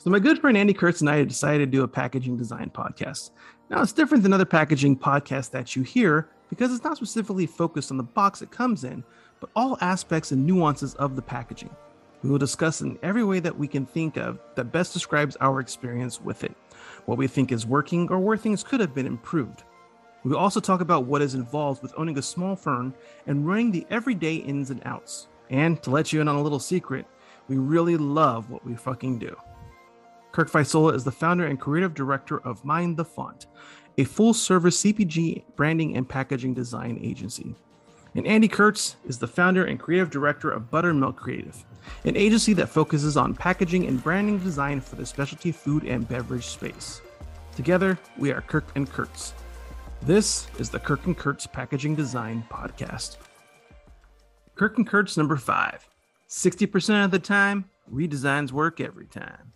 So, my good friend Andy Kurts and I decided to do a packaging design podcast. Now, it's different than other packaging podcasts that you hear because it's not specifically focused on the box it comes in, but all aspects and nuances of the packaging. We will discuss in every way that we can think of that best describes our experience with it, what we think is working or where things could have been improved. We will also talk about what is involved with owning a small firm and running the everyday ins and outs. And to let you in on a little secret, we really love what we fucking do. Kirk Visola is the founder and creative director of Mind the Font, a full service CPG branding and packaging design agency. And Andy Kurts is the founder and creative director of Buttermilk Creative, an agency that focuses on packaging and branding design for the specialty food and beverage space. Together, we are Kirk and Kurtts. This is the Kirk and Kurtts Packaging Design Podcast. Kirk and Kurtts number five 60% of the time, redesigns work every time.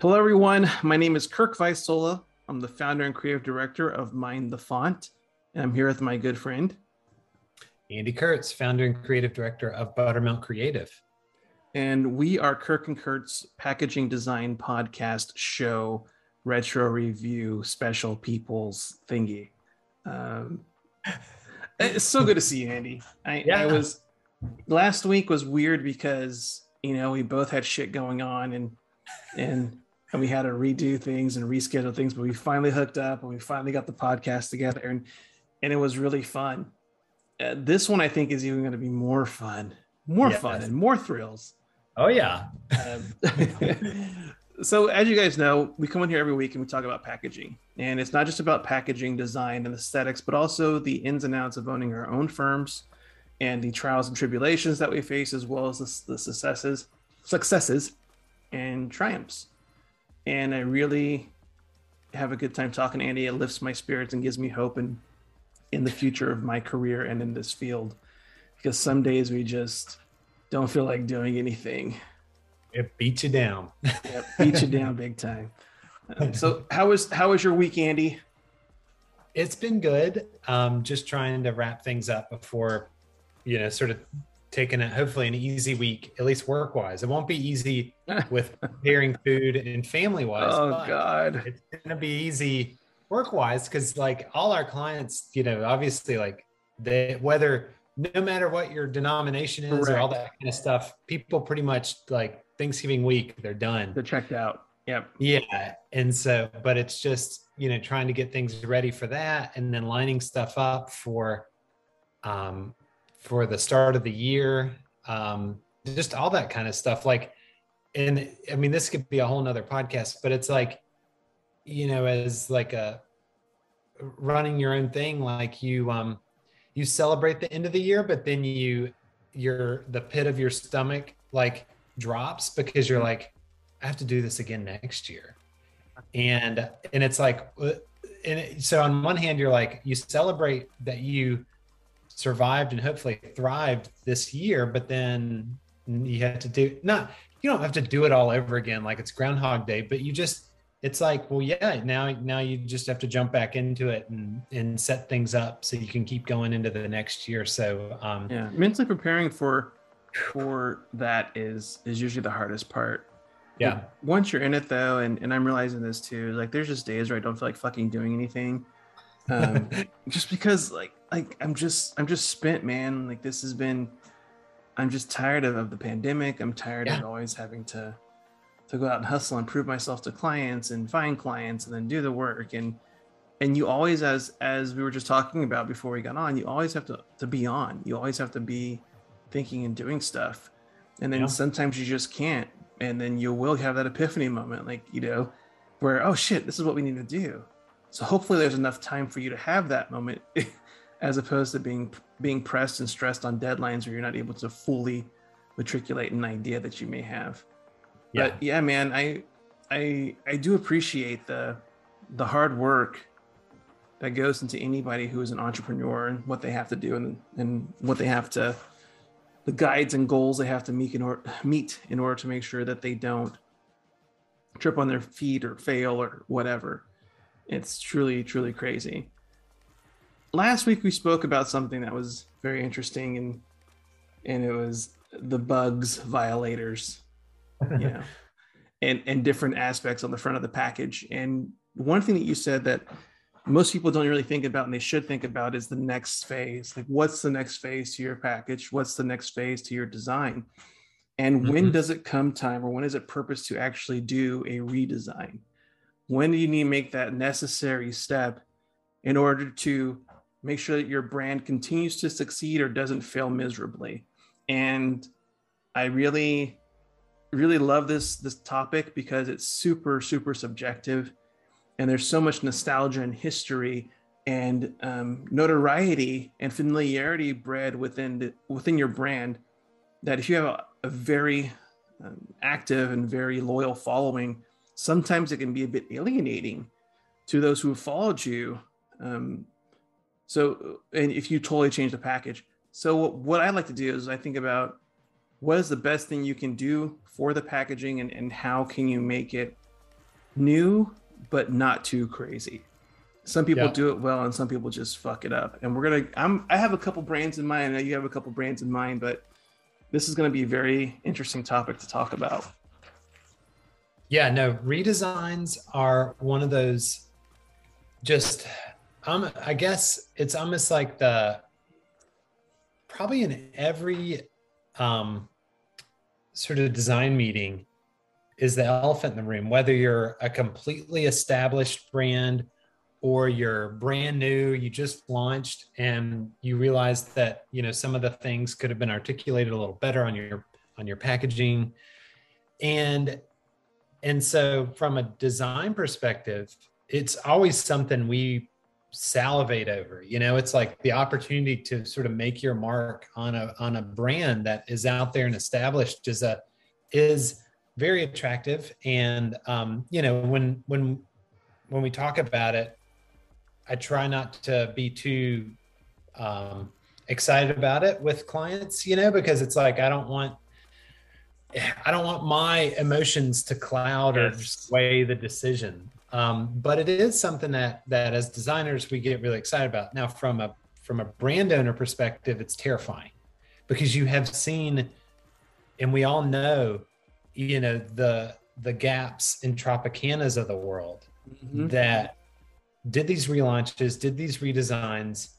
Hello, everyone. My name is Kirk Visola. I'm the founder and creative director of Mind the Font, and I'm here with my good friend Andy Kurts, founder and creative director of Buttermilk Creative. And we are Kirk and Kurt's packaging design podcast show, retro review, special people's thingy. Um, it's so good to see you, Andy. I, yeah. I was last week was weird because you know we both had shit going on and and and we had to redo things and reschedule things, but we finally hooked up and we finally got the podcast together and and it was really fun. Uh, this one I think is even going to be more fun, more yes. fun and more thrills. Oh yeah. um, so as you guys know, we come in here every week and we talk about packaging, and it's not just about packaging design and aesthetics, but also the ins and outs of owning our own firms and the trials and tribulations that we face, as well as the, the successes, successes, and triumphs and I really have a good time talking to Andy. It lifts my spirits and gives me hope in in the future of my career and in this field. Because some days we just don't feel like doing anything. It beats you down. yep, beats you down big time. Um, so how was how was your week, Andy? It's been good. Um, just trying to wrap things up before, you know, sort of taking it hopefully an easy week, at least work wise. It won't be easy with preparing food and family wise. Oh God. It's gonna be easy work wise because like all our clients, you know, obviously like they whether no matter what your denomination is Correct. or all that kind of stuff, people pretty much like Thanksgiving week, they're done. They're checked out. Yep. Yeah. And so, but it's just, you know, trying to get things ready for that and then lining stuff up for um for the start of the year, um, just all that kind of stuff. Like, and I mean, this could be a whole nother podcast, but it's like, you know, as like a running your own thing, like you, um, you celebrate the end of the year, but then you, your, the pit of your stomach like drops because you're like, I have to do this again next year. And, and it's like, uh, and so on one hand, you're like, you celebrate that you survived and hopefully thrived this year, but then you had to do not you don't have to do it all over again like it's groundhog day but you just it's like well yeah now now you just have to jump back into it and and set things up so you can keep going into the next year. So um yeah mentally preparing for for that is is usually the hardest part. Yeah. Like, once you're in it though and, and i'm realizing this too like there's just days where i don't feel like fucking doing anything um just because like like I'm just I'm just spent, man. Like this has been I'm just tired of, of the pandemic. I'm tired yeah. of always having to to go out and hustle and prove myself to clients and find clients and then do the work and and you always as as we were just talking about before we got on, you always have to to be on. You always have to be thinking and doing stuff. And then yeah. sometimes you just can't. And then you will have that epiphany moment, like, you know, where, oh shit, this is what we need to do. So hopefully there's enough time for you to have that moment as opposed to being being pressed and stressed on deadlines where you're not able to fully matriculate an idea that you may have. Yeah. But yeah, man, I I I do appreciate the the hard work that goes into anybody who is an entrepreneur and what they have to do and and what they have to the guides and goals they have to meet in order meet in order to make sure that they don't trip on their feet or fail or whatever. It's truly truly crazy last week we spoke about something that was very interesting and and it was the bugs violators you know, and and different aspects on the front of the package. And one thing that you said that most people don't really think about and they should think about is the next phase. Like, what's the next phase to your package? What's the next phase to your design? And mm-hmm. when does it come time or when is it purpose to actually do a redesign? When do you need to make that necessary step in order to make sure that your brand continues to succeed or doesn't fail miserably? And I really, really love this this topic because it's super, super subjective and there's so much nostalgia and history and um, notoriety and familiarity bred within the, within your brand that if you have a, a very um, active and very loyal following sometimes it can be a bit alienating to those who have followed you um, so and if you totally change the package so what i like to do is i think about what is the best thing you can do for the packaging and, and how can you make it new but not too crazy. Some people yeah. do it well, and some people just fuck it up. And we're gonna. I'm. I have a couple brands in mind. I know you have a couple brands in mind, but this is going to be a very interesting topic to talk about. Yeah. No. Redesigns are one of those. Just. Um. I guess it's almost like the. Probably in every, um, sort of design meeting, is the elephant in the room, whether you're a completely established brand or you're brand new, you just launched and you realize that, you know, some of the things could have been articulated a little better on your on your packaging. And and so from a design perspective, it's always something we salivate over you know it's like the opportunity to sort of make your mark on a on a brand that is out there and established is a is very attractive. And um, you know, when when when we talk about it, I try not to be too um, excited about it with clients, you know, because it's like I don't want I don't want my emotions to cloud yes. or sway the decision. Um, but it is something that that as designers we get really excited about. Now, from a from a brand owner perspective, it's terrifying because you have seen, and we all know you know the the gaps in Tropicanas of the world mm-hmm. that did these relaunches, did these redesigns,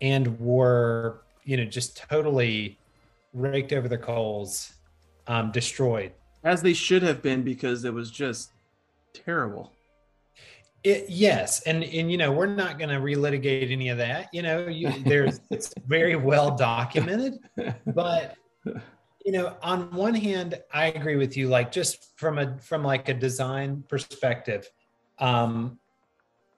and were you know just totally raked over the coals, um, destroyed as they should have been because it was just terrible. It, yes, and and you know we're not going to relitigate any of that. You know, you, there's it's very well documented, but you know on one hand i agree with you like just from a from like a design perspective um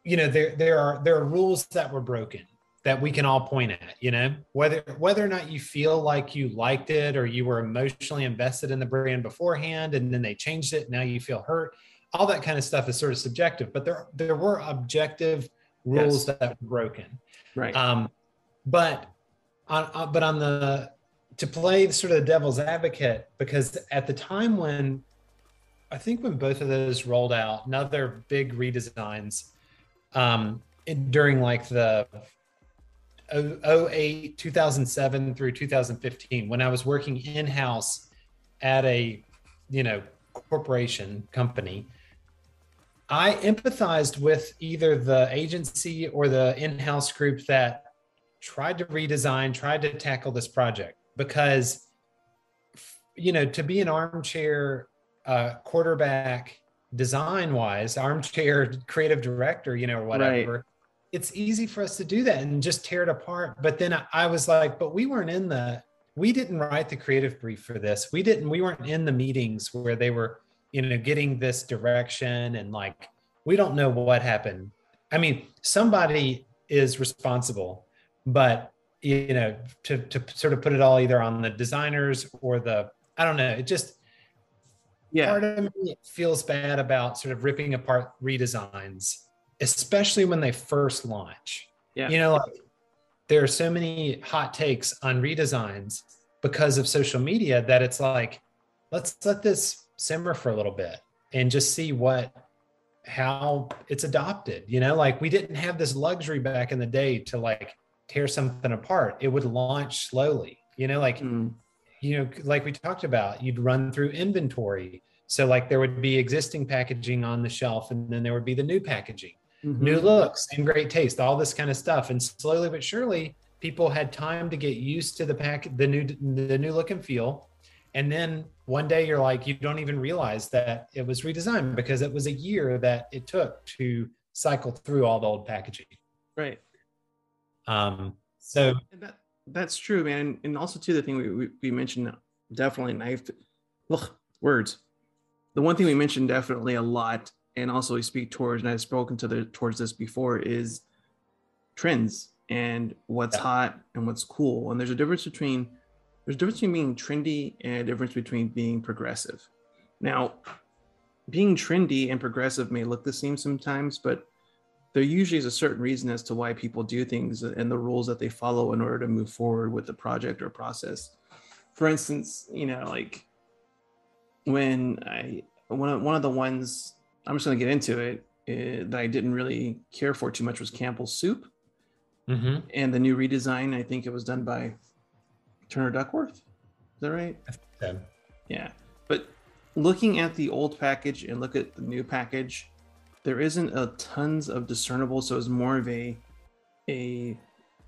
you know there there are there are rules that were broken that we can all point at you know whether whether or not you feel like you liked it or you were emotionally invested in the brand beforehand and then they changed it now you feel hurt all that kind of stuff is sort of subjective but there there were objective rules yes. that were broken right um but on, uh, but on the to play sort of the devil's advocate because at the time when I think when both of those rolled out, another big redesigns um, during like the 08, 2007 through 2015, when I was working in house at a you know corporation company, I empathized with either the agency or the in house group that tried to redesign, tried to tackle this project because you know to be an armchair uh, quarterback design wise armchair creative director you know or whatever right. it's easy for us to do that and just tear it apart but then I, I was like but we weren't in the we didn't write the creative brief for this we didn't we weren't in the meetings where they were you know getting this direction and like we don't know what happened. I mean somebody is responsible but you know to to sort of put it all either on the designers or the i don't know it just yeah. part of me feels bad about sort of ripping apart redesigns especially when they first launch. Yeah. You know like, there are so many hot takes on redesigns because of social media that it's like let's let this simmer for a little bit and just see what how it's adopted you know like we didn't have this luxury back in the day to like tear something apart, it would launch slowly. You know, like mm. you know, like we talked about, you'd run through inventory. So like there would be existing packaging on the shelf, and then there would be the new packaging, Mhm. new looks and great taste, all this kind of stuff. And slowly but surely, people had time to get used to the pack, the new, the new look and feel. And then one day you're like, you don't even realize that it was redesigned because it was a year that it took to cycle through all the old packaging. right. Um, so that that's true, man. And, also too, the thing we, we, we mentioned definitely knife ugh, words. The one thing we mentioned definitely a lot, and also we speak towards, and I've spoken to the towards this before, is trends and what's Yeah. hot and what's cool. And there's a difference between there's a difference between being trendy and a difference between being progressive. Now, being trendy and progressive may look the same sometimes, but there usually is a certain reason as to why people do things and the rules that they follow in order to move forward with the project or process. For instance, you know, like when I one of one of the ones I'm just going to get into it uh, that I didn't really care for too much was Campbell's Soup mhm. and the new redesign. I think it was done by Turner Duckworth. Is that right? So, Yeah. But looking at the old package and look at the new package, there isn't a tons of discernible. So it's more of a a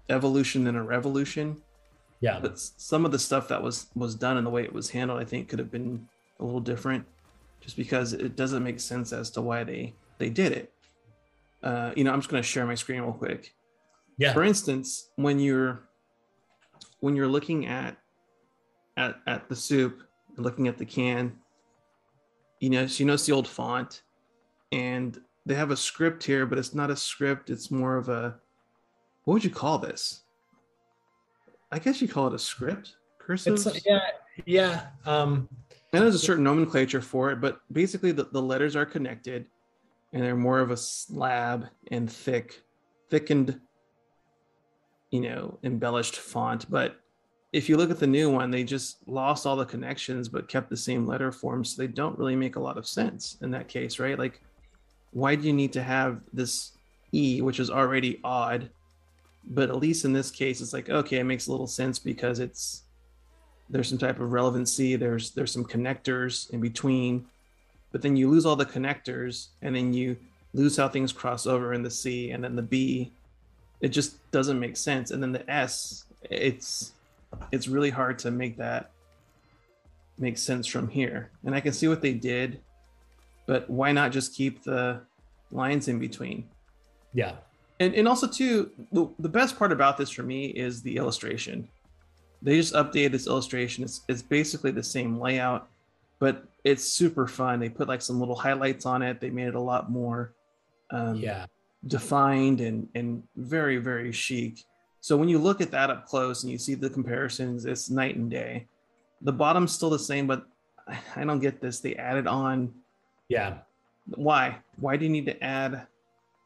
evolution than a revolution. yeah. But some of the stuff that was was done and the way it was handled, I think could have been a little different, just because it doesn't make sense as to why they they did it. Uh, you know, I'm just going to share my screen real quick Yeah. for instance when you're when you're looking at at, at the soup and looking at the can you know so you notice the old font and they have a script here but it's not a script it's more of a what would you call this i guess you call it a script cursive like- yeah, yeah. Um, and there's a certain nomenclature for it, but basically the, the letters are connected and they're more of a slab and thick, thickened, you know, embellished font. But if you look at the new one, they just lost all the connections but kept the same letter form. So they don't really make a lot of sense in that case, right? Like, why do you need to have this E, which is already odd? But at least in this case, it's like, okay, it makes a little sense because it's there's some type of relevancy there's there's some connectors in between but then you lose all the connectors and then you lose how things cross over in the c and then the b it just doesn't make sense. And then the s it's it's really hard to make that make sense from here. And i can see what they did but why not just keep the lines in between? Yeah. and and also too the, the best part about this for me is the illustration. They just updated this illustration. It's, it's basically the same layout but it's super fun. They put like some little highlights on it. They made it a lot more um, Yeah. Defined and and very very chic. So when you look at that up close and you see the comparisons it's night and day. The bottom's still the same but I- don't get this. They added on. Yeah. why? Why do you need to add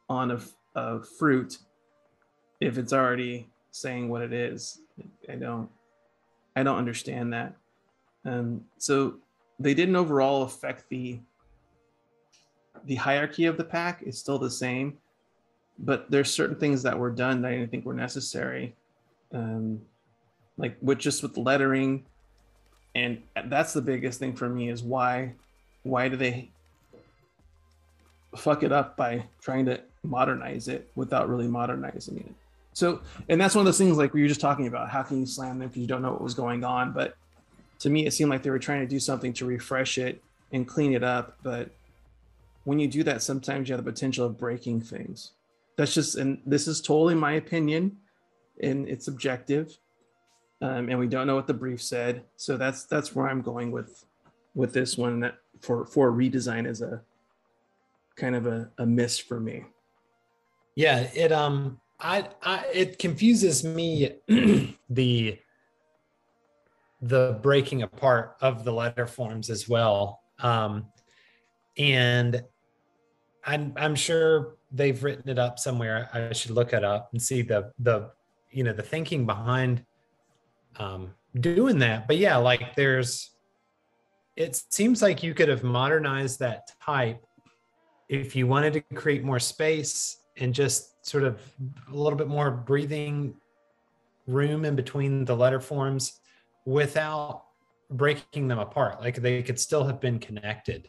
on a, a fruit if it's already saying what it is? I don't i don't understand that. Um so they didn't overall affect the the hierarchy of the pack. It's still the same but there's certain things that were done that i didn't think were necessary um like with just with lettering and that's the biggest thing for me is why why do they fuck it up by trying to modernize it without really modernizing it. So, and that's one of those things like we were just talking about. How can you slam them because you don't know what was going on? But to me, it seemed like they were trying to do something to refresh it and clean it up. But when you do that, sometimes you have the potential of breaking things. That's just, and this is totally my opinion, and it's subjective. Um, and we don't know what the brief said, so that's that's where I'm going with with this one. That for for redesign is a kind of a, a miss for me. Yeah. It um I I it confuses me the the breaking apart of the letter forms as well. Um and I'm I'm sure they've written it up somewhere. I should look it up and see the the you know the thinking behind um doing that. But yeah, like there's it seems like you could have modernized that type if you wanted to create more space and just sort of a little bit more breathing room in between the letter forms without breaking them apart. Like they could still have been connected.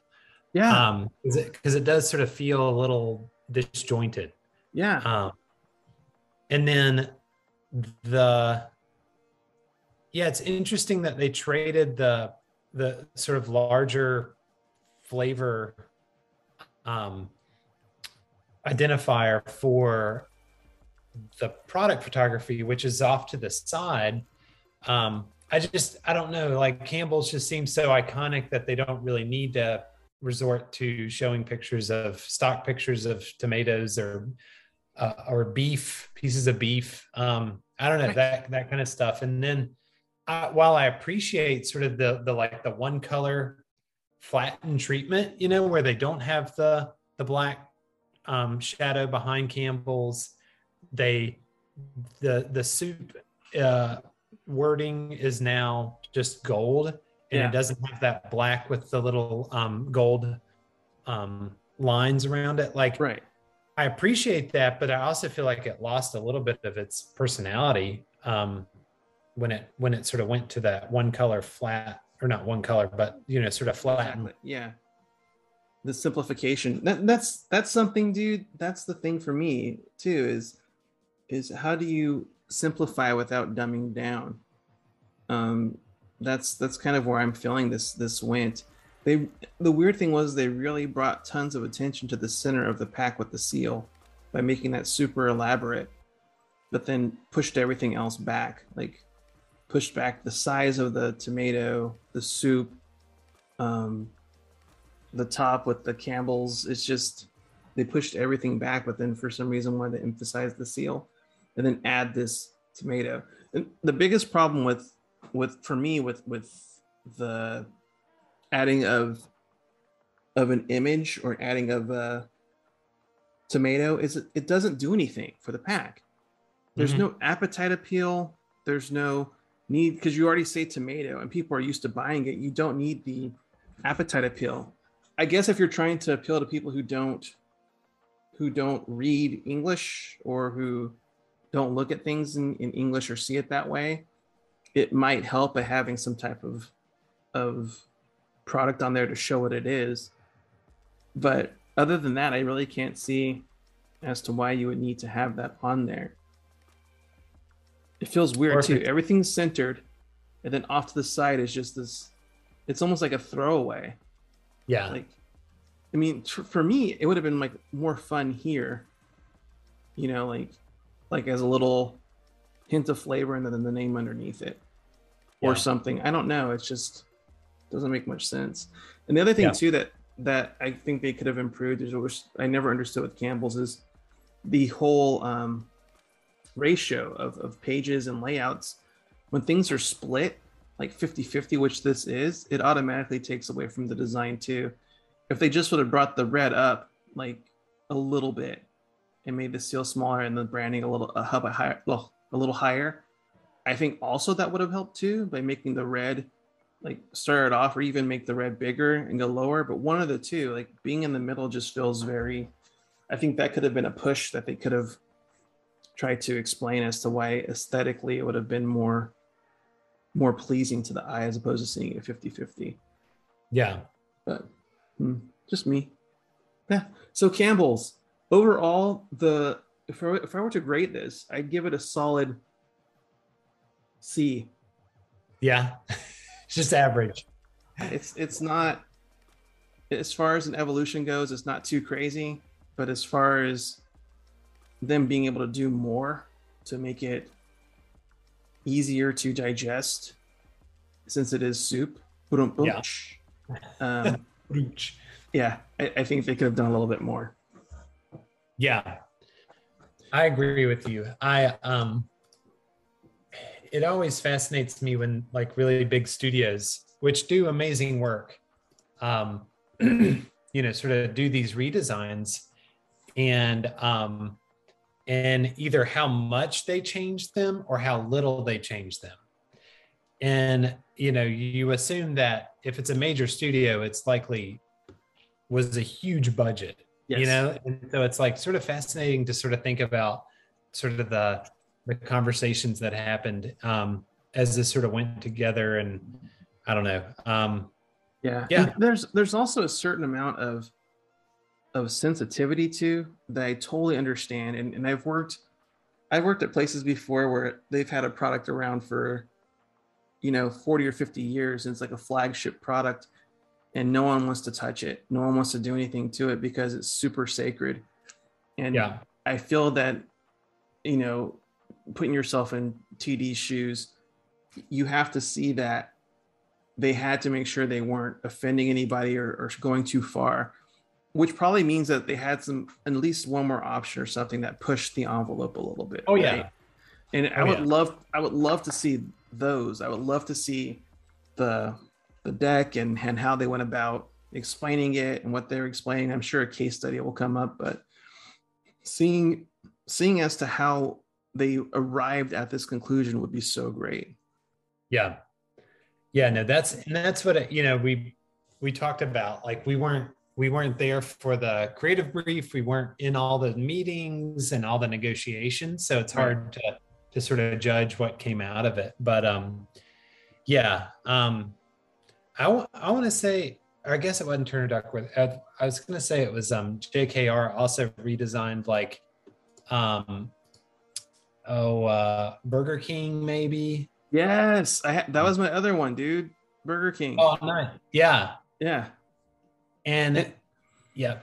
Yeah. Um, because it, it does sort of feel a little disjointed. yeah. Um, and then the yeah, it's interesting that they traded the the sort of larger flavor um, identifier for the product photography, which is off to the side. Um, I just I don't know. Like Campbell's just seems so iconic that they don't really need to resort to showing pictures of stock pictures of tomatoes or uh, or beef pieces of beef. Um, I don't know that that kind of stuff. And then uh, while I appreciate sort of the the like the one color flattened treatment, you know, where they don't have the the black um, shadow behind Campbell's, they the the soup uh, wording is now just gold, and Yeah. it doesn't have that black with the little um, gold um, lines around it. Like right. I appreciate that, but I also feel like it lost a little bit of its personality um, when it when it sort of went to that one color flat or not one color, but you know, sort of flat. Yeah. The simplification. That, that's that's something, dude. That's the thing for me too. Is is how do you simplify without dumbing down? Um, that's that's kind of where I'm feeling this this went. They the weird thing was they really brought tons of attention to the center of the pack with the seal by making that super elaborate, but then pushed everything else back. Like pushed back the size of the tomato, the soup, um, the top with the Campbell's. It's just they pushed everything back, but then for some reason wanted to emphasize the seal, and then add this tomato. And the biggest problem with with for me with with the adding of of an image or adding of a tomato is it, it doesn't do anything for the pack. There's Mhm. no appetite appeal. There's no need because you already say tomato and people are used to buying it. You don't need the appetite appeal. I guess if you're trying to appeal to people who don't who don't read English or who don't look at things in, in English or see it that way, it might help by having some type of of product on there to show what it is. But other than that, I really can't see as to why you would need to have that on there. It feels weird too. Everything's centered, and then off to the side is just this. It's almost like a throwaway. Yeah. Like, I mean, tr- for me, it would have been like more fun here. You know, like, like as a little hint of flavor, and then the name underneath it, or Yeah. something. I don't know. It's just doesn't make much sense. And the other thing Yeah. too that that I think they could have improved is which I never understood with Campbell's is the whole um, ratio of, of pages and layouts. When things are split, like 50 50, which this is, it automatically takes away from the design too. If they just would have brought the red up like a little bit and made the seal smaller and the branding a little a hub a higher, well, a little higher, I think also that would have helped too by making the red like start it off or even make the red bigger and go lower. But one of the two, like being in the middle, just feels very. I think that could have been a push that they could have tried to explain as to why aesthetically it would have been more more pleasing to the eye as opposed to seeing it 50-50 Yeah. but hmm, just me yeah so campbell's overall the if I, if I were to grade this i'd give it a solid c Yeah. it's just average. it's it's not as far as an evolution goes it's not too crazy but as far as them being able to do more to make it easier to digest since it is soup Yeah. um, yeah I, I think they could have done a little bit more Yeah. I agree with you. I um it always fascinates me when like really big studios which do amazing work um you know sort of do these redesigns and um and either how much they change them or how little they change them and you know you assume that if it's a major studio it's likely was a huge budget you know and so it's like sort of fascinating to sort of think about sort of the the conversations that happened um as this sort of went together and I don't know. Um, yeah, Yeah. And there's there's also a certain amount of of sensitivity to that I totally understand, and and I've worked I've worked at places before where they've had a product around for you know 40 or 50 years and it's like a flagship product and no one wants to touch it no one wants to do anything to it because it's super sacred and yeah, I feel that, you know, putting yourself in TD's shoes, you have to see that they had to make sure they weren't offending anybody or, or going too far, which probably means that they had some at least one more option or something that pushed the envelope a little bit. Oh, yeah. right? And I Oh, would yeah. love I would love to see those. I would love to see the the deck and and how they went about explaining it and what they're explaining. I'm sure a case study will come up, but seeing seeing as to how they arrived at this conclusion would be so great. yeah, yeah. No, that's and that's what it, you know. We we talked about like we weren't we weren't there for the creative brief. We weren't in all the meetings and all the negotiations, so it's hard to to sort of judge what came out of it. But um, yeah, um, I w- I want to say. I guess it wasn't Turner Duckworth. uh, I was going to say it was um, JKR also redesigned like, um, oh, uh, Burger King maybe. Yes, I ha- that was my other one, dude. Burger King. Oh, nice. Yeah, Yeah. and It- yeah,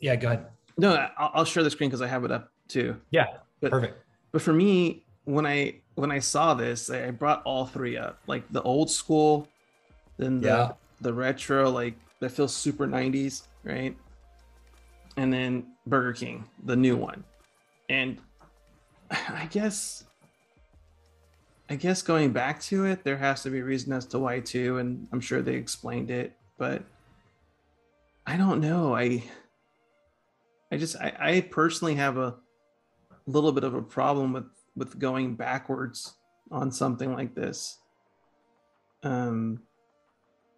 yeah. Go ahead. No, I'll, I'll share the screen because I have it up too. Yeah, But perfect. but for me, when I when I saw this, I brought all three up, like the old school, then the Yeah. the retro, like that feels super '90s, right? And then Burger King, the new one, and I guess I guess going back to it, there has to be a reason as to why too, and I'm sure they explained it, but I don't know. I I just I, I personally have a little bit of a problem with with going backwards on something like this. Um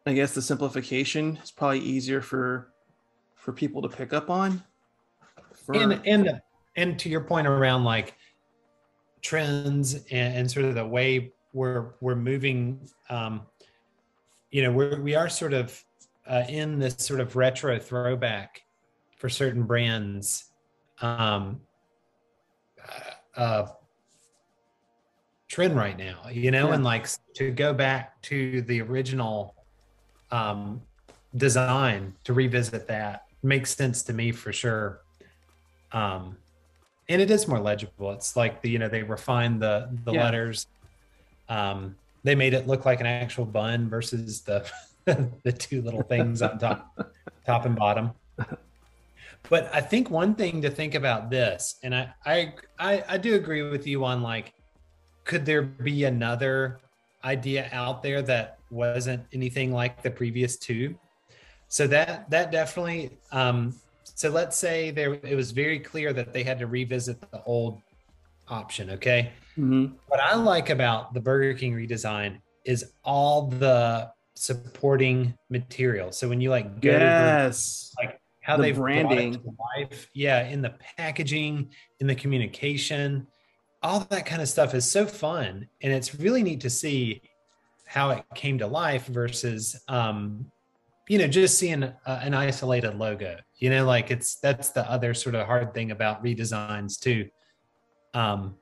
I guess the simplification is probably easier for for people to pick up on. For, and and and to your point around like trends and, and sort of the way we're we're moving um you know we're we are sort of uh, in this sort of retro throwback for certain brands um uh, uh trend right now you know Yeah. and like to go back to the original um design to revisit that makes sense to me for sure. Um and it is more legible. It's like the you know they refined the the Yeah. letters. Um they made it look like an actual bun versus the the two little things on top top and bottom. But i think one thing to think about this and i i i, I do agree with you on like could there be another idea out there that wasn't anything like the previous two. So that that definitely um so let's say there it was very clear that they had to revisit the old option okay? Mhm. what i like about the burger king redesign is all the supporting material. So when you like go to yes. how The they've branding. life yeah in the packaging in the communication all that kind of stuff is so fun. And it's really neat to see how it came to life versus um you know just seeing a, an isolated logo you know like it's that's the other sort of hard thing about redesigns too um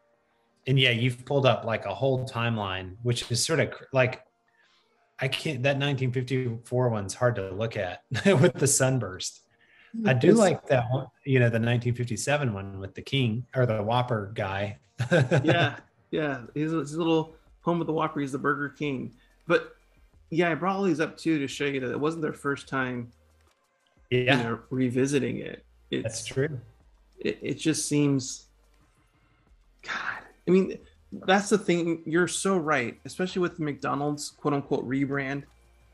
and yeah you've pulled up like a whole timeline which is sort of like i can't that 1954 one's hard to look at with the sunburst I do like that one, you know, the 1957 one with the king or the Whopper guy. yeah, yeah. He's, he's a little home of the Whopper. He's the Burger King. But yeah, I brought all these up too to show you that it wasn't their first time, yeah, you know, revisiting it. It's, that's true. It, it just seems, God. I mean, that's the thing. You're so right, especially with McDonald's quote unquote rebrand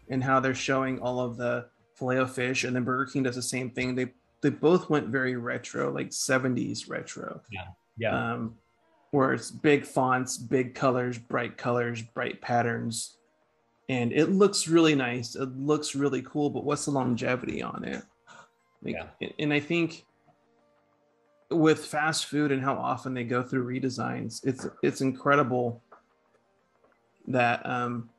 and how they're showing all of the filet fish, and then Burger King does the same thing. They they both went very retro, like 70s retro. Yeah. um, where it's big fonts, big colors, bright colors, bright patterns, and it looks really nice. It looks really cool, but what's the longevity on it? Like, And I think with fast food and how often they go through redesigns, it's it's incredible that um,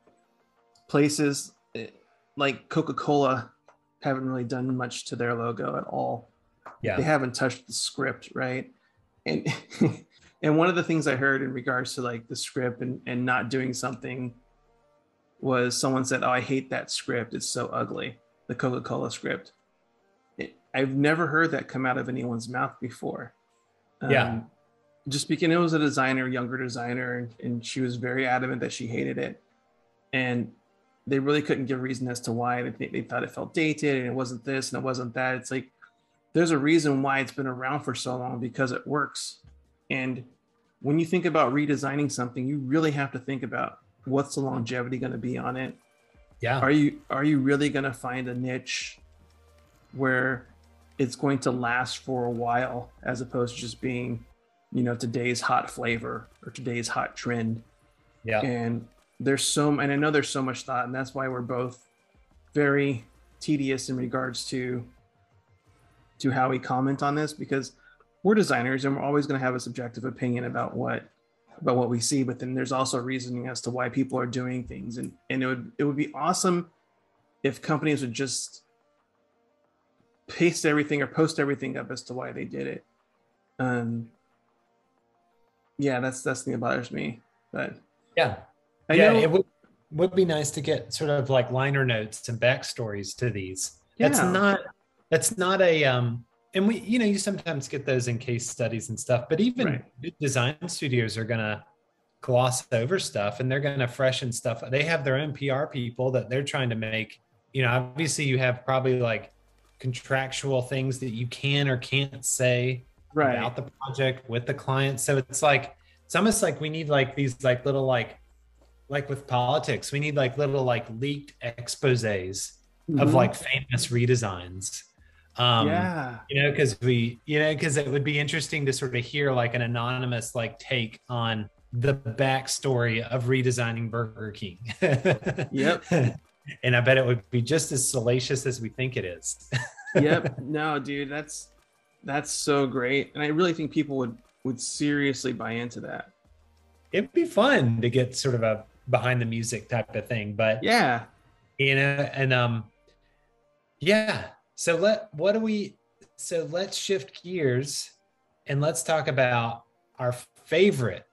places eh, like Coca-Cola haven't really done much to their logo at all. Yeah. They haven't touched the script, right? And and one of the things I heard in regards to like the script and, and not doing something was someone said, Oh, I hate that script. It's so ugly. The Coca-Cola script. It, I've never heard that come out of anyone's mouth before. Yeah. Um, just because it was a designer, younger designer, and, and she was very adamant that she hated it. And they really couldn't give a reason as to why they, they thought it felt dated and it wasn't this and it wasn't that. It's like there's a reason why it's been around for so long because it works. And when you think about redesigning something, you really have to think about what's the longevity going to be on it. Yeah. Are you are you really going to find a niche where it's going to last for a while as opposed to just being, you know, today's hot flavor or today's hot trend? Yeah. And there's so and I know there's so much thought and that's why we're both very tedious in regards to to how we comment on this because we're designers and we're always going to have a subjective opinion about what about what we see but then there's also reasoning as to why people are doing things. And and it would it would be awesome if companies would just paste everything or post everything up as to why they did it. Um yeah that's that's the thing that bothers me but yeah. I yeah know, it would would be nice to get sort of like liner notes and backstories to these. Yeah. that's not that's not a um and we you know you sometimes get those in case studies and stuff but even Right. design studios are gonna gloss over stuff and they're gonna freshen stuff they have their own pr people that they're trying to make you know obviously you have probably like contractual things that you can or can't say right about the project with the client so it's like it's almost like we need like these like little like like with politics we need like little like leaked exposés of Mhm. like famous redesigns um yeah. you know because we you know because it would be interesting to sort of hear like an anonymous like take on the backstory of redesigning burger king. Yep. and i bet it would be just as salacious as we think it is. Yep. No dude that's that's so great. And i really think people would would seriously buy into that. It'd be fun to get sort of a behind the music type of thing but yeah. you know and um yeah so let what do we so let's shift gears and let's talk about our favorite.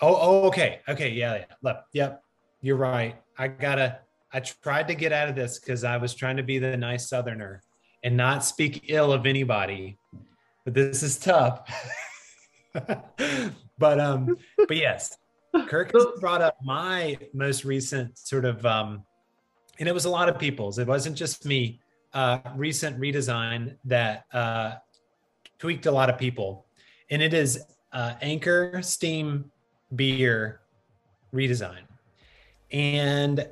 Oh oh okay okay yeah yeah look, yep you're right. I gotta i tried to get out of this because i was trying to be the nice southerner and not speak ill of anybody but this is tough. But um but yes kirk brought up my most recent sort of um and it was a lot of people's. It wasn't just me uh recent redesign that uh tweaked a lot of people. And it is uh anchor steam beer redesign. And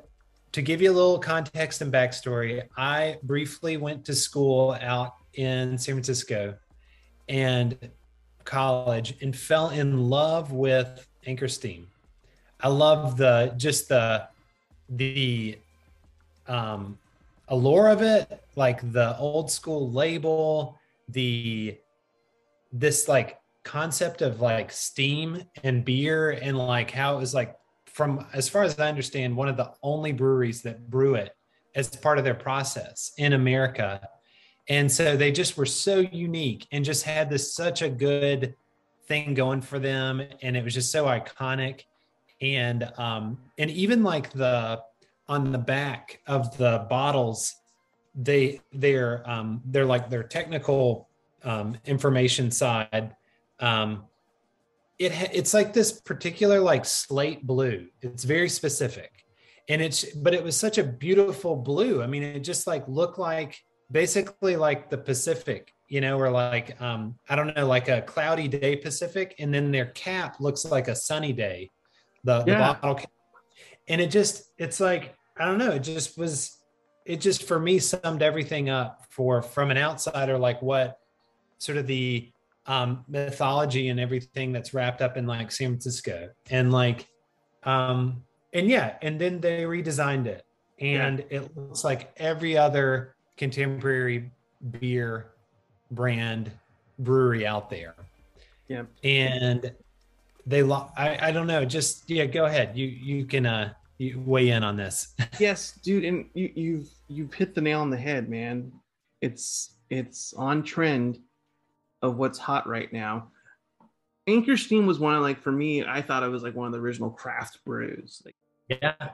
to give you a little context and backstory i briefly went to school out in san francisco and college and fell in love with anchor steam. I love the just the the um allure of it like the old school label the this like concept of like steam and beer and like how it was like from as far as i understand one of the only breweries that brew it as part of their process in america. And so they just were so unique and just had this such a good thing going for them. And it was just so iconic. And um and even like the on the back of the bottles they they're um they're like their technical um information side. Um it it's like this particular like slate blue. It's very specific. And it's but it was such a beautiful blue. I mean it just like looked like basically like the pacific you know or like um i don't know like a cloudy day pacific. And then their cap looks like a sunny day. The, the bottle cap. And it just it's like i don't know it just was it just for me summed everything up for from an outsider like what sort of the um mythology and everything that's wrapped up in like san francisco. And like um and yeah and then they redesigned it. And it looks like every other contemporary beer brand brewery out there. Yeah. and they lo- I, I don't know just yeah go ahead you you can uh you weigh in on this. yes, dude, and you, you've you've hit the nail on the head, man. It's it's on trend of what's hot right now. Anchor Steam was one of like for me, I thought it was like one of the original craft brews. Like yeah.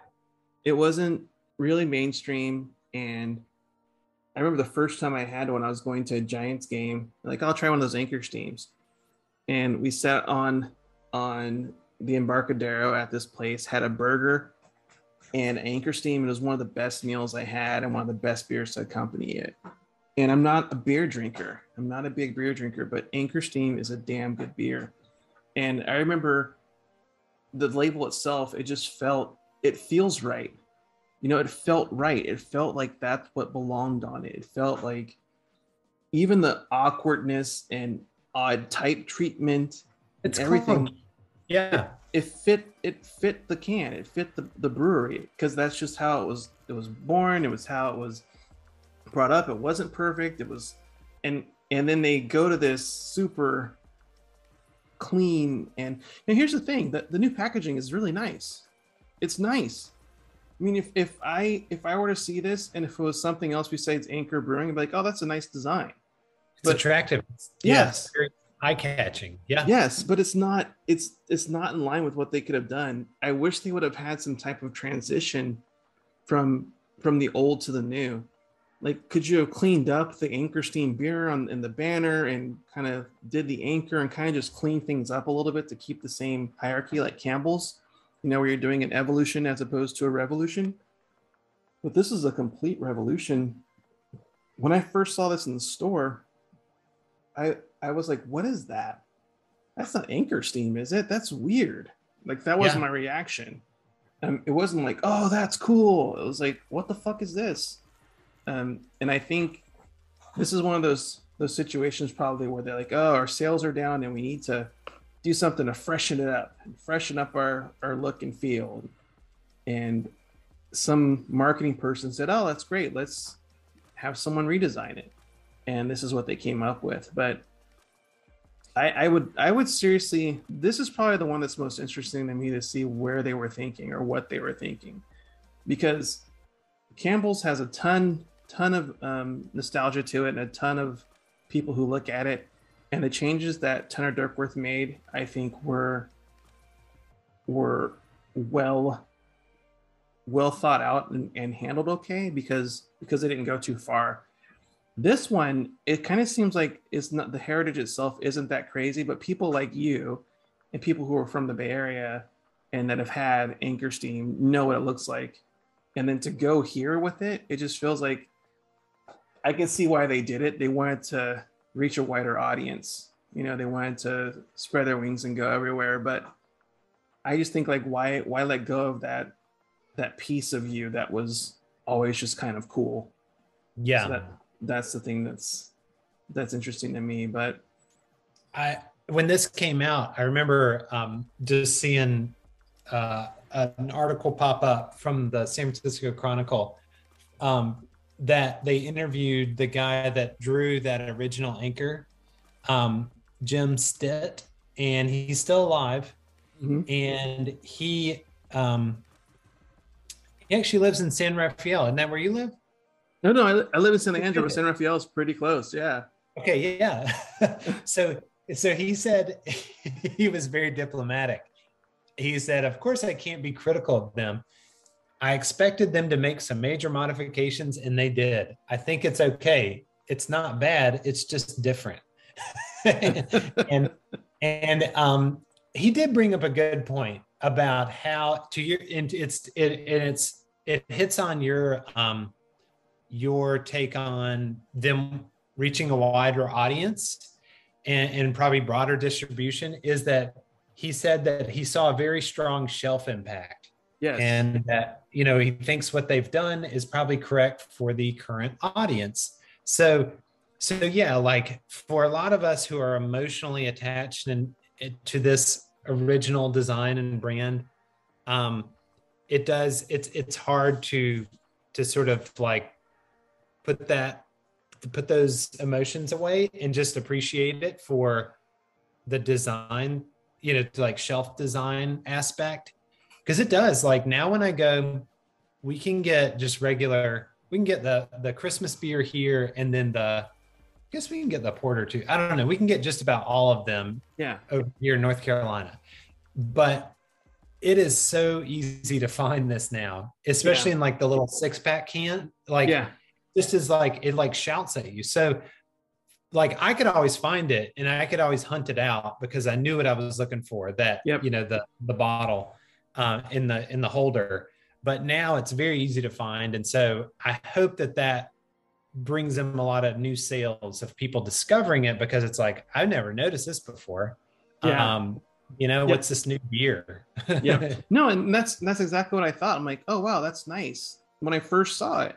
It wasn't really mainstream and I remember the first time I had one, I was going to a Giants game. Like, I'll try one of those Anchor Steams, and we sat on on the Embarcadero at this place, had a burger and Anchor Steam. It was one of the best meals I had and one of the best beers to accompany it. And I'm not a beer drinker. I'm not a big beer drinker, but Anchor Steam is a damn good beer. And I remember the label itself, it just felt, it feels right. You know, it felt right. It felt like that's what belonged on it. It felt like even the awkwardness and odd type treatment, it's everything. Called, yeah. It, it, fit it fit the can. It fit the, the brewery because that's just how it was it was born. It was how it was brought up. It wasn't perfect. It was and and then they go to this super clean and and here's the thing that the new packaging is really nice it's nice i mean if if i if i were to see this and if it was something else besides anchor brewing i'd be like oh that's a nice design it's but, attractive yes yeah, eye catching yeah. Yes but it's not it's it's not in line with what they could have done. I wish they would have had some type of transition from from the old to the new. Like could you have cleaned up the anchor steam beer on in the banner and kind of did the anchor and kind of just clean things up a little bit to keep the same hierarchy like campbell's? You know where you're doing an evolution as opposed to a revolution? But this is a complete revolution. When i first saw this in the store i i was like what is that that's not anchor steam is it that's weird like that was yeah. my reaction um, it wasn't like oh that's cool it was like what the fuck is this um, and I think this is one of those those situations probably where they're like, oh, our sales are down and we need to do something to freshen it up and freshen up our our look and feel. And some marketing person said, oh, that's great. Let's have someone redesign it. And this is what they came up with. But I, I would I would seriously this is probably the one that's most interesting to me to see where they were thinking or what they were thinking because Campbell's has a ton ton of um, nostalgia to it and a ton of people who look at it. And the changes that Turner Duckworth made, I think, were were well well thought out and, and handled okay because because they didn't go too far. This one, it kind of seems like it's not the heritage itself isn't that crazy, but people like you and people who are from the Bay Area and that have had Anchor Steam know what it looks like. And then to go here with it, it just feels like I can see why they did it. They wanted to reach a wider audience. You know, they wanted to spread their wings and go everywhere. But I just think like why why let go of that that piece of you that was always just kind of cool. Yeah. So that that's the thing that's that's interesting to me. But I when this came out, I remember um, just seeing uh, an article pop up from the San Francisco Chronicle um, that they interviewed the guy that drew that original anchor, um, Jim Stitt, and he's still alive. Mm-hmm. And he um, he actually lives in San Rafael. Isn't that where you live? No, no, I, I live in San Anselmo, but San Rafael is pretty close. Yeah. Okay, yeah. so so he said he was very diplomatic. He said, "Of course, I can't be critical of them." I expected them to make some major modifications and they did. I think it's okay. It's not bad. It's just different. and and um, he did bring up a good point about how to your and it's it and it's it hits on your um your take on them reaching a wider audience and, and probably broader distribution is that he said that he saw a very strong shelf impact Yes. And that, you know, he thinks what they've done is probably correct for the current audience. So, so yeah, like for a lot of us who are emotionally attached and to this original design and brand, um, it does, it's, it's hard to, to sort of like put that, to put those emotions away and just appreciate it for the design, you know, like shelf design aspect because it does. Like now, when I go, we can get just regular. We can get the the Christmas beer here, and then the. I guess we can get the porter too. I don't know. We can get just about all of them Yeah. over here in North Carolina. But it is so easy to find this now, especially Yeah. in like the little six pack can. Like yeah. This is like it like shouts at you. So like I could always find it and I could always hunt it out because I knew what I was looking for. That Yep. you know the the bottle uh, in the in the holder. But now it's very easy to find, and so I hope that that brings them a lot of new sales of people discovering it because it's like I've never noticed this before. Yeah. Um, you know, Yep. what's this new beer? yeah No, and that's that's exactly what I thought. I'm like, oh wow, that's nice. When I first saw it,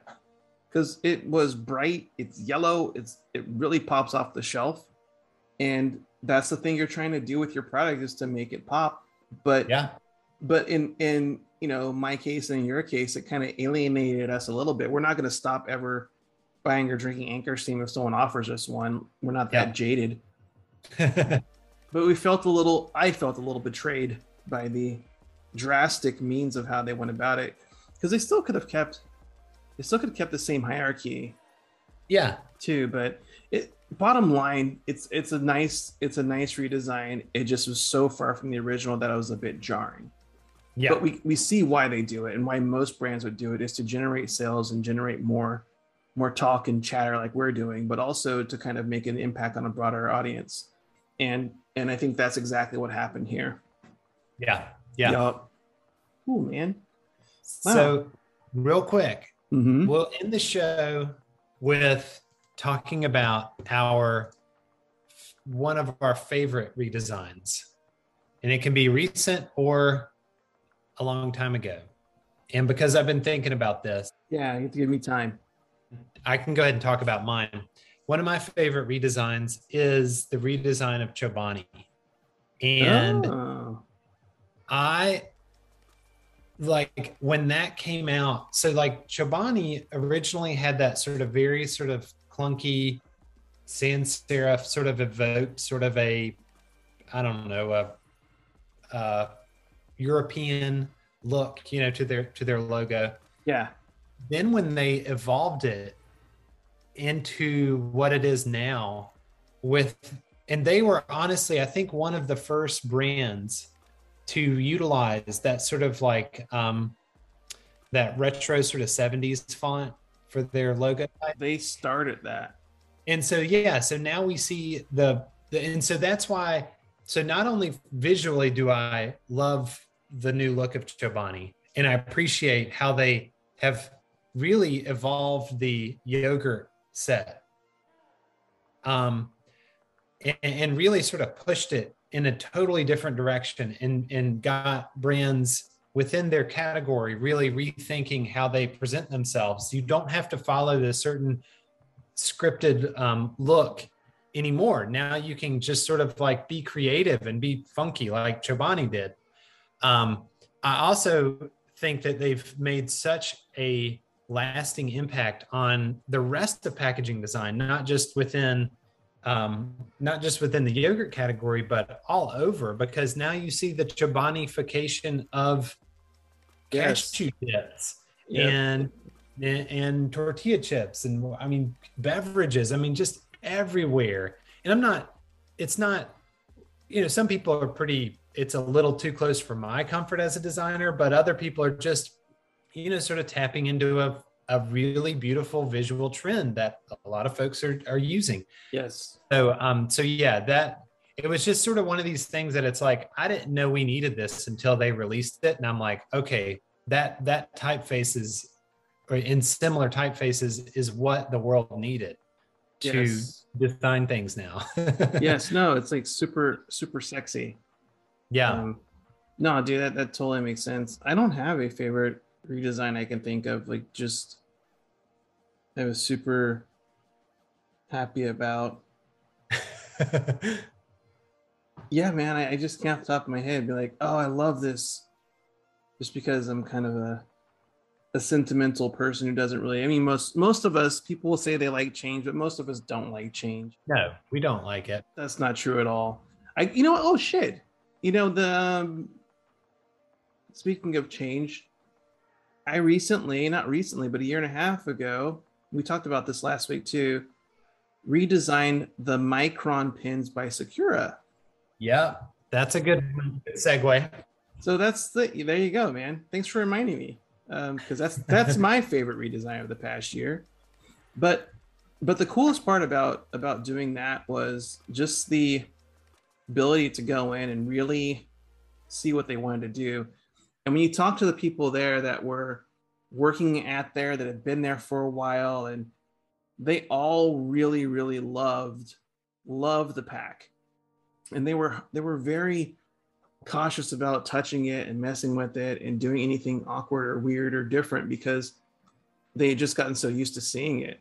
because it was bright, it's yellow, it's it really pops off the shelf, and that's the thing you're trying to do with your product is to make it pop. But yeah. but in in you know my case and in your case, it kind of alienated us a little bit. We're not going to stop ever buying or drinking Anchor Steam if someone offers us one. We're not that Yeah. jaded, but we felt a little. I felt a little betrayed by the drastic means of how they went about it because they still could have kept they still could have kept the same hierarchy yeah. too but it bottom line it's it's a nice it's a nice redesign it just was so far from the original that i was a bit jarring Yeah. but we we see why they do it and why most brands would do it is to generate sales and generate more more talk and chatter like we're doing but also to kind of make an impact on a broader audience and and i think that's exactly what happened here yeah. Yeah. Yup. Ooh, man So, real quick, mm-hmm. we'll end the show with talking about our one of our favorite redesigns, and it can be recent or a long time ago. And because I've been thinking about this, yeah you have to give me time I can go ahead and talk about mine. One of my favorite redesigns is the redesign of Chobani. And Oh. I like when that came out. So like Chobani originally had that sort of very sort of clunky sans serif sort of evoked sort of a I don't know a, a European look, you know, to their to their logo. yeah Then when they evolved it into what it is now with and they were honestly I think one of the first brands to utilize that sort of like um that retro sort of 70s font for their logo they started that And so yeah, so now we see the, the and so that's why so not only visually do I love the new look of Chobani and I appreciate how they have really evolved the yogurt set. Um and, and really sort of pushed it in a totally different direction and and got brands within their category really rethinking how they present themselves. You don't have to follow the certain scripted um, look anymore. Now you can just sort of like be creative and be funky like Chobani did. Um, I also think that they've made such a lasting impact on the rest of packaging design, not just within um, not just within the yogurt category, but all over. Because now you see the Chobanification of Yes. cashew chips Yeah. and, and and tortilla chips and I mean beverages. I mean just everywhere. And I'm not. It's not. You know, some people are pretty. It's a little too close for my comfort as a designer, but other people are just, you know, sort of tapping into a a really beautiful visual trend that a lot of folks are are using. yes So um so yeah, that it was just sort of one of these things that it's like I didn't know we needed this until they released it and I'm like, okay, that that typeface is or in similar typefaces is what the world needed to Yes. design things now. yes no it's like super super sexy Yeah. um, no dude that, that totally makes sense i don't have a favorite redesign i can think of like just i was super happy about yeah man I, I just can't off the top of my head be like oh i love this just because i'm kind of a a sentimental person who doesn't really i mean most most of us people will say they like change but most of us don't like change no, we don't like it. that's not true at all i you know what? oh shit you know the um, speaking of change, I recently, not recently, but a year and a half ago, we talked about this last week too, redesigned the Micron pins by Sakura. Yeah, that's a good segue. So that's the there you go, man. Thanks for reminding me. Um, because that's that's my favorite redesign of the past year. But but the coolest part about about doing that was just the ability to go in and really see what they wanted to do. And when you talk to the people there that were working at there that had been there for a while and they all really really loved loved the pack. And they were they were very cautious about touching it and messing with it and doing anything awkward or weird or different because they had just gotten so used to seeing it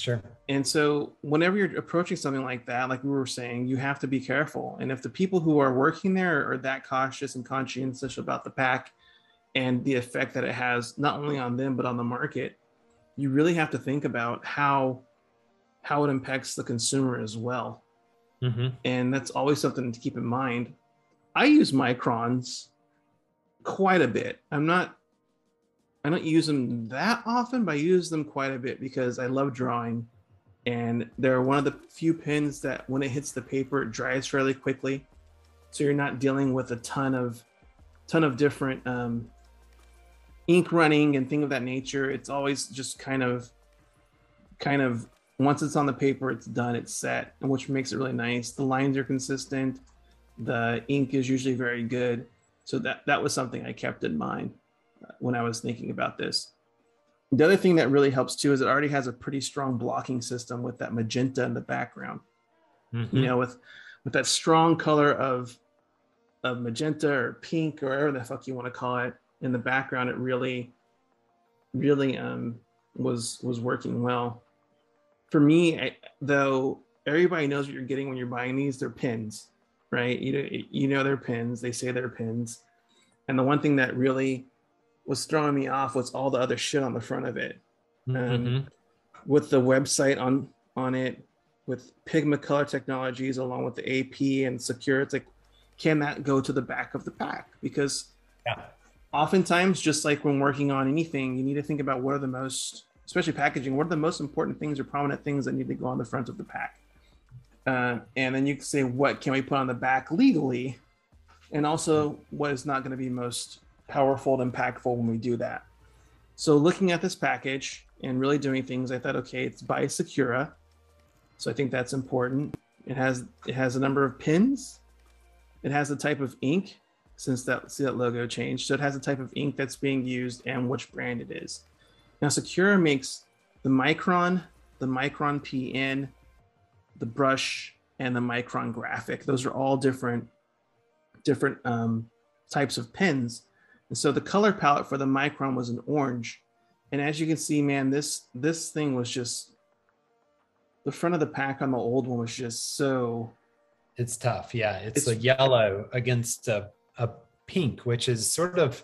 Sure. and so, whenever you're approaching something like that, like we were saying, you have to be careful. And if the people who are working there are that cautious and conscientious about the pack and the effect that it has, not only on them but on the market, you really have to think about how how it impacts the consumer as well. Mm-hmm. And that's always something to keep in mind. I use microns quite a bit. I'm not I don't use them that often, but I use them quite a bit because I love drawing. And they're one of the few pins that when it hits the paper, it dries fairly quickly. So you're not dealing with a ton of ton of different um, ink running and thing of that nature. It's always just kind of kind of once it's on the paper, it's done, it's set, which makes it really nice. The lines are consistent. The ink is usually very good. So that that was something I kept in mind when I was thinking about this. The other thing that really helps too is it already has a pretty strong blocking system with that magenta in the background. Mm-hmm. You know, with with that strong color of of magenta or pink or whatever the fuck you want to call it in the background, it really really um was was working well. For me, I, though, everybody knows what you're getting when you're buying these. They're pins, right? You know, you know they're pins. They say they're pins. And the one thing that really was throwing me off was all the other shit on the front of it. Mhm. With the website on on it, with Pigma Color Technologies, along with the AP and Secure, it's like, can that go to the back of the pack? Because Yeah. oftentimes, just like when working on anything, you need to think about what are the most, especially packaging, what are the most important things or prominent things that need to go on the front of the pack. Uh, and then you can say, what can we put on the back legally? And also, what is not going to be most powerful and impactful when we do that. So, looking at this package and really doing things, I thought, okay, it's by Sakura. So I think that's important. It has it has a number of pins. It has a type of ink, since that see that logo changed. So it has a type of ink that's being used and which brand it is. Now Sakura makes the Micron, the Micron PN, the brush, and the Micron graphic. Those are all different different um, types of pens. And so the color palette for the Micron was an orange. And as you can see, man, this this thing was just the front of the pack on the old one was just so It's tough. Yeah. It's, It's- a yellow against a, a pink, which is sort of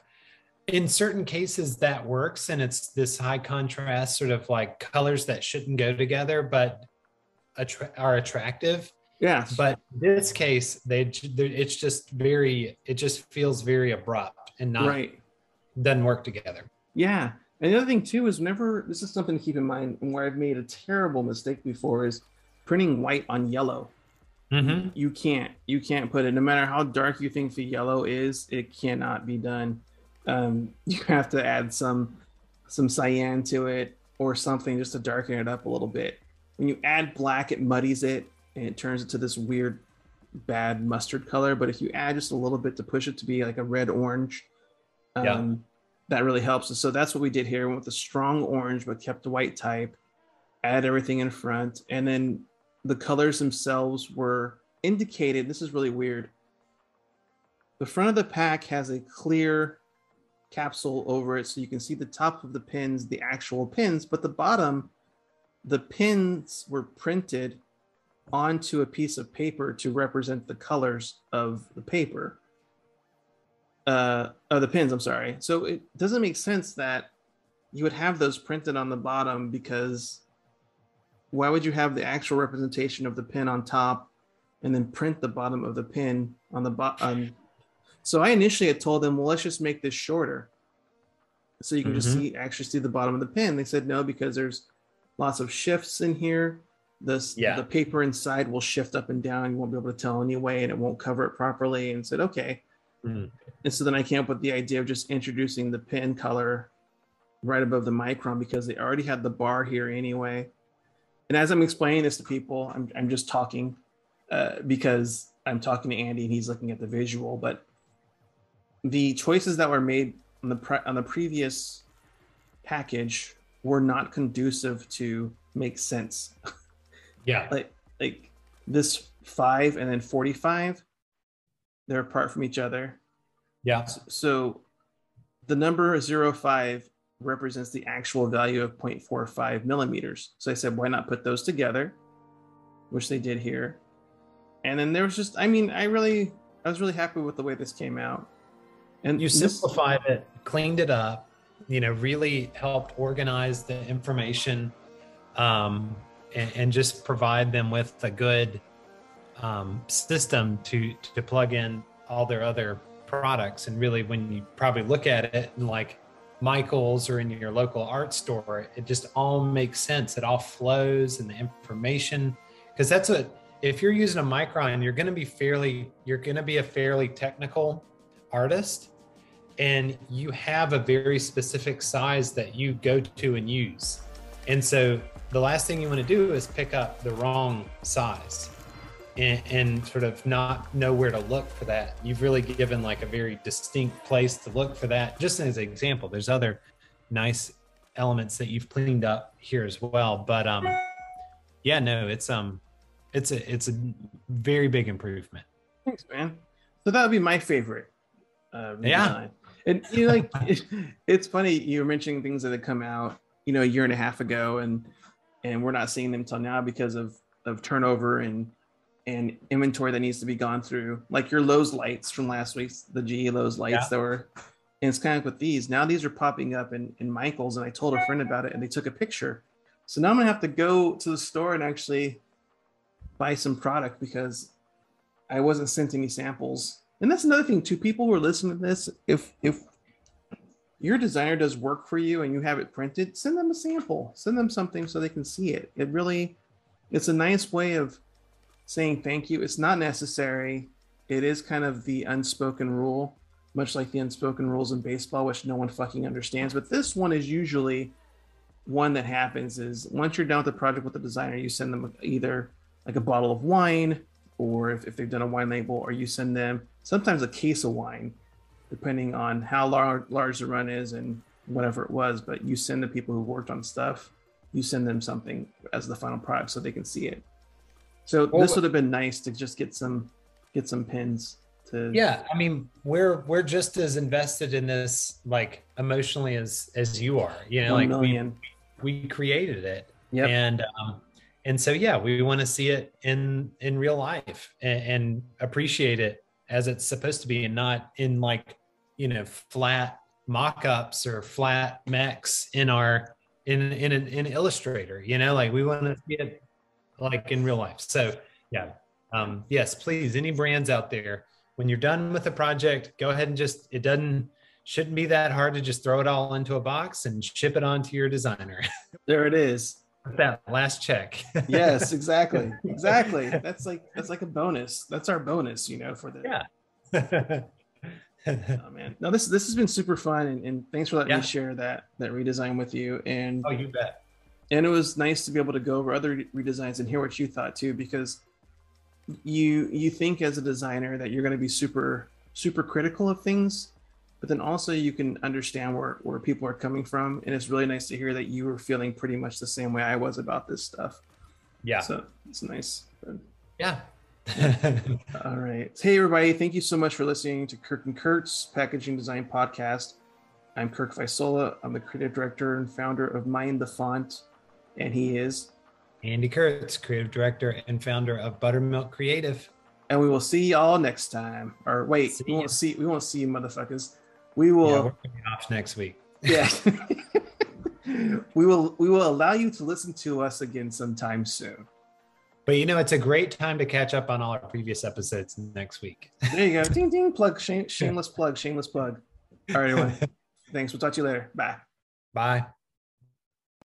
in certain cases that works. And it's this high contrast, sort of like colors that shouldn't go together, but attra- are attractive. yeah. But in this case, they it's just very, it just feels very abrupt and not, right. doesn't work together. Yeah. And the other thing too is whenever this is something to keep in mind and where I've made a terrible mistake before is printing white on yellow. Mm-hmm. You can't. You can't put it. No matter how dark you think the yellow is, it cannot be done. Um, you have to add some some cyan to it or something just to darken it up a little bit. When you add black, it muddies it and it turns it to this weird, bad mustard color. But if you add just a little bit to push it to be like a red orange, um, Yeah. that really helps. So that's what we did here. We went with a strong orange, but kept the white type. Add everything in front, and then the colors themselves were indicated. This is really weird. The front of the pack has a clear capsule over it, so you can see the top of the pins, the actual pins, but the bottom, the pins were printed onto a piece of paper to represent the colors of the paper. Uh, of the pins, I'm sorry. So it doesn't make sense that you would have those printed on the bottom because why would you have the actual representation of the pin on top and then print the bottom of the pin on the bottom So I initially had told them, well, let's just make this shorter. So you can just Mhm. see actually see the bottom of the pin. They said no, because there's lots of shifts in here. This Yeah. the paper inside will shift up and down. You won't be able to tell anyway, and it won't cover it properly. And said, okay. Mhm. And so then I came up with the idea of just introducing the pin color right above the micron because they already had the bar here anyway. And as I'm explaining this to people, I'm, I'm just talking uh, because I'm talking to Andy and he's looking at the visual. But the choices that were made on the pre- on the previous package were not conducive to make sense. Yeah. like like this five and then 45, they're apart from each other. Yeah. So the number 05 represents the actual value of 0.45 millimeters. So I said, why not put those together? Which they did here. And then there was just, I mean, I really, I was really happy with the way this came out. And You this- simplified it, cleaned it up, you know, really helped organize the information um, and, and just provide them with a good um, system to to plug in all their other products. And really, when you probably look at it and like Michael's or in your local art store, it just all makes sense. It all flows and the information because that's what if you're using a micron, you're going to be fairly you're going to be a fairly technical artist and you have a very specific size that you go to and use. And so the last thing you want to do is pick up the wrong size and, and sort of not know where to look for that. You've really given like a very distinct place to look for that. Just as an example, there's other nice elements that you've cleaned up here as well. But um yeah, no, it's um it's a it's a very big improvement. Thanks, man. So that would be my favorite. Uh, Yeah. And you know, like, it, it's funny you were mentioning things that had come out, you know, a year and a half ago, and and we're not seeing them till now because of of turnover and and inventory that needs to be gone through. Like your Lowe's lights from last week's, the GE Lowe's lights Yeah. that were. And it's kind of like with these. Now these are popping up in, in Michael's, and I told a friend about it, and they took a picture. So now I'm gonna have to go to the store and actually buy some product because I wasn't sent any samples. And that's another thing too. People who are listening to this, if if your designer does work for you and you have it printed, send them a sample. Send them something so they can see it. It really it's a nice way of saying thank you. It's not necessary. It is kind of the unspoken rule, much like the unspoken rules in baseball, which no one fucking understands. But this one is usually one that happens is once you're done with the project with the designer, you send them either like a bottle of wine or if, if they've done a wine label or you send them sometimes a case of wine depending on how large, large the run is and whatever it was but you send the people who worked on stuff you send them something as the final product so they can see it so Well, this would have been nice to just get some get some pins to Yeah, I mean, we're we're just as invested in this like emotionally as as you are. You know, like we, million we created it, Yep. and um, and so yeah, we want to see it in in real life and, and appreciate it as it's supposed to be, and not in like you know flat mock-ups or flat mechs in our in in an in Illustrator. You know, like we want to see it like in real life. So yeah, um, yes, please, any brands out there, when you're done with a project, go ahead and just it doesn't shouldn't be that hard to just throw it all into a box and ship it on to your designer. there it is that last check. yes exactly exactly that's like that's like a bonus that's our bonus you know for the Yeah. oh man no this this has been super fun and, and thanks for letting Yeah. me share that that redesign with you and oh, you bet. and it was nice to be able to go over other redesigns and hear what you thought too because you you think as a designer that you're going to be super super critical of things but then also you can understand where where people are coming from and it's really nice to hear that you were feeling pretty much the same way i was about this stuff Yeah. so it's nice Yeah. all right. Hey, everybody. Thank you so much for listening to Kirk and Kurtts Packaging Design Podcast. I'm Kirk Visola. I'm the creative director and founder of Mind the Font, and he is. Andy Kurts, creative director and founder of Buttermilk Creative. And we will see y'all next time. Or wait, See we won't ya. see. We won't see you, motherfuckers. We will. off next week. Yeah. we will. We will allow you to listen to us again sometime soon. But you know, it's a great time to catch up on all our previous episodes next week. There you go. ding ding plug. Shame, shameless plug. Shameless plug. All right, everyone. Thanks. We'll talk to you later. Bye. Bye.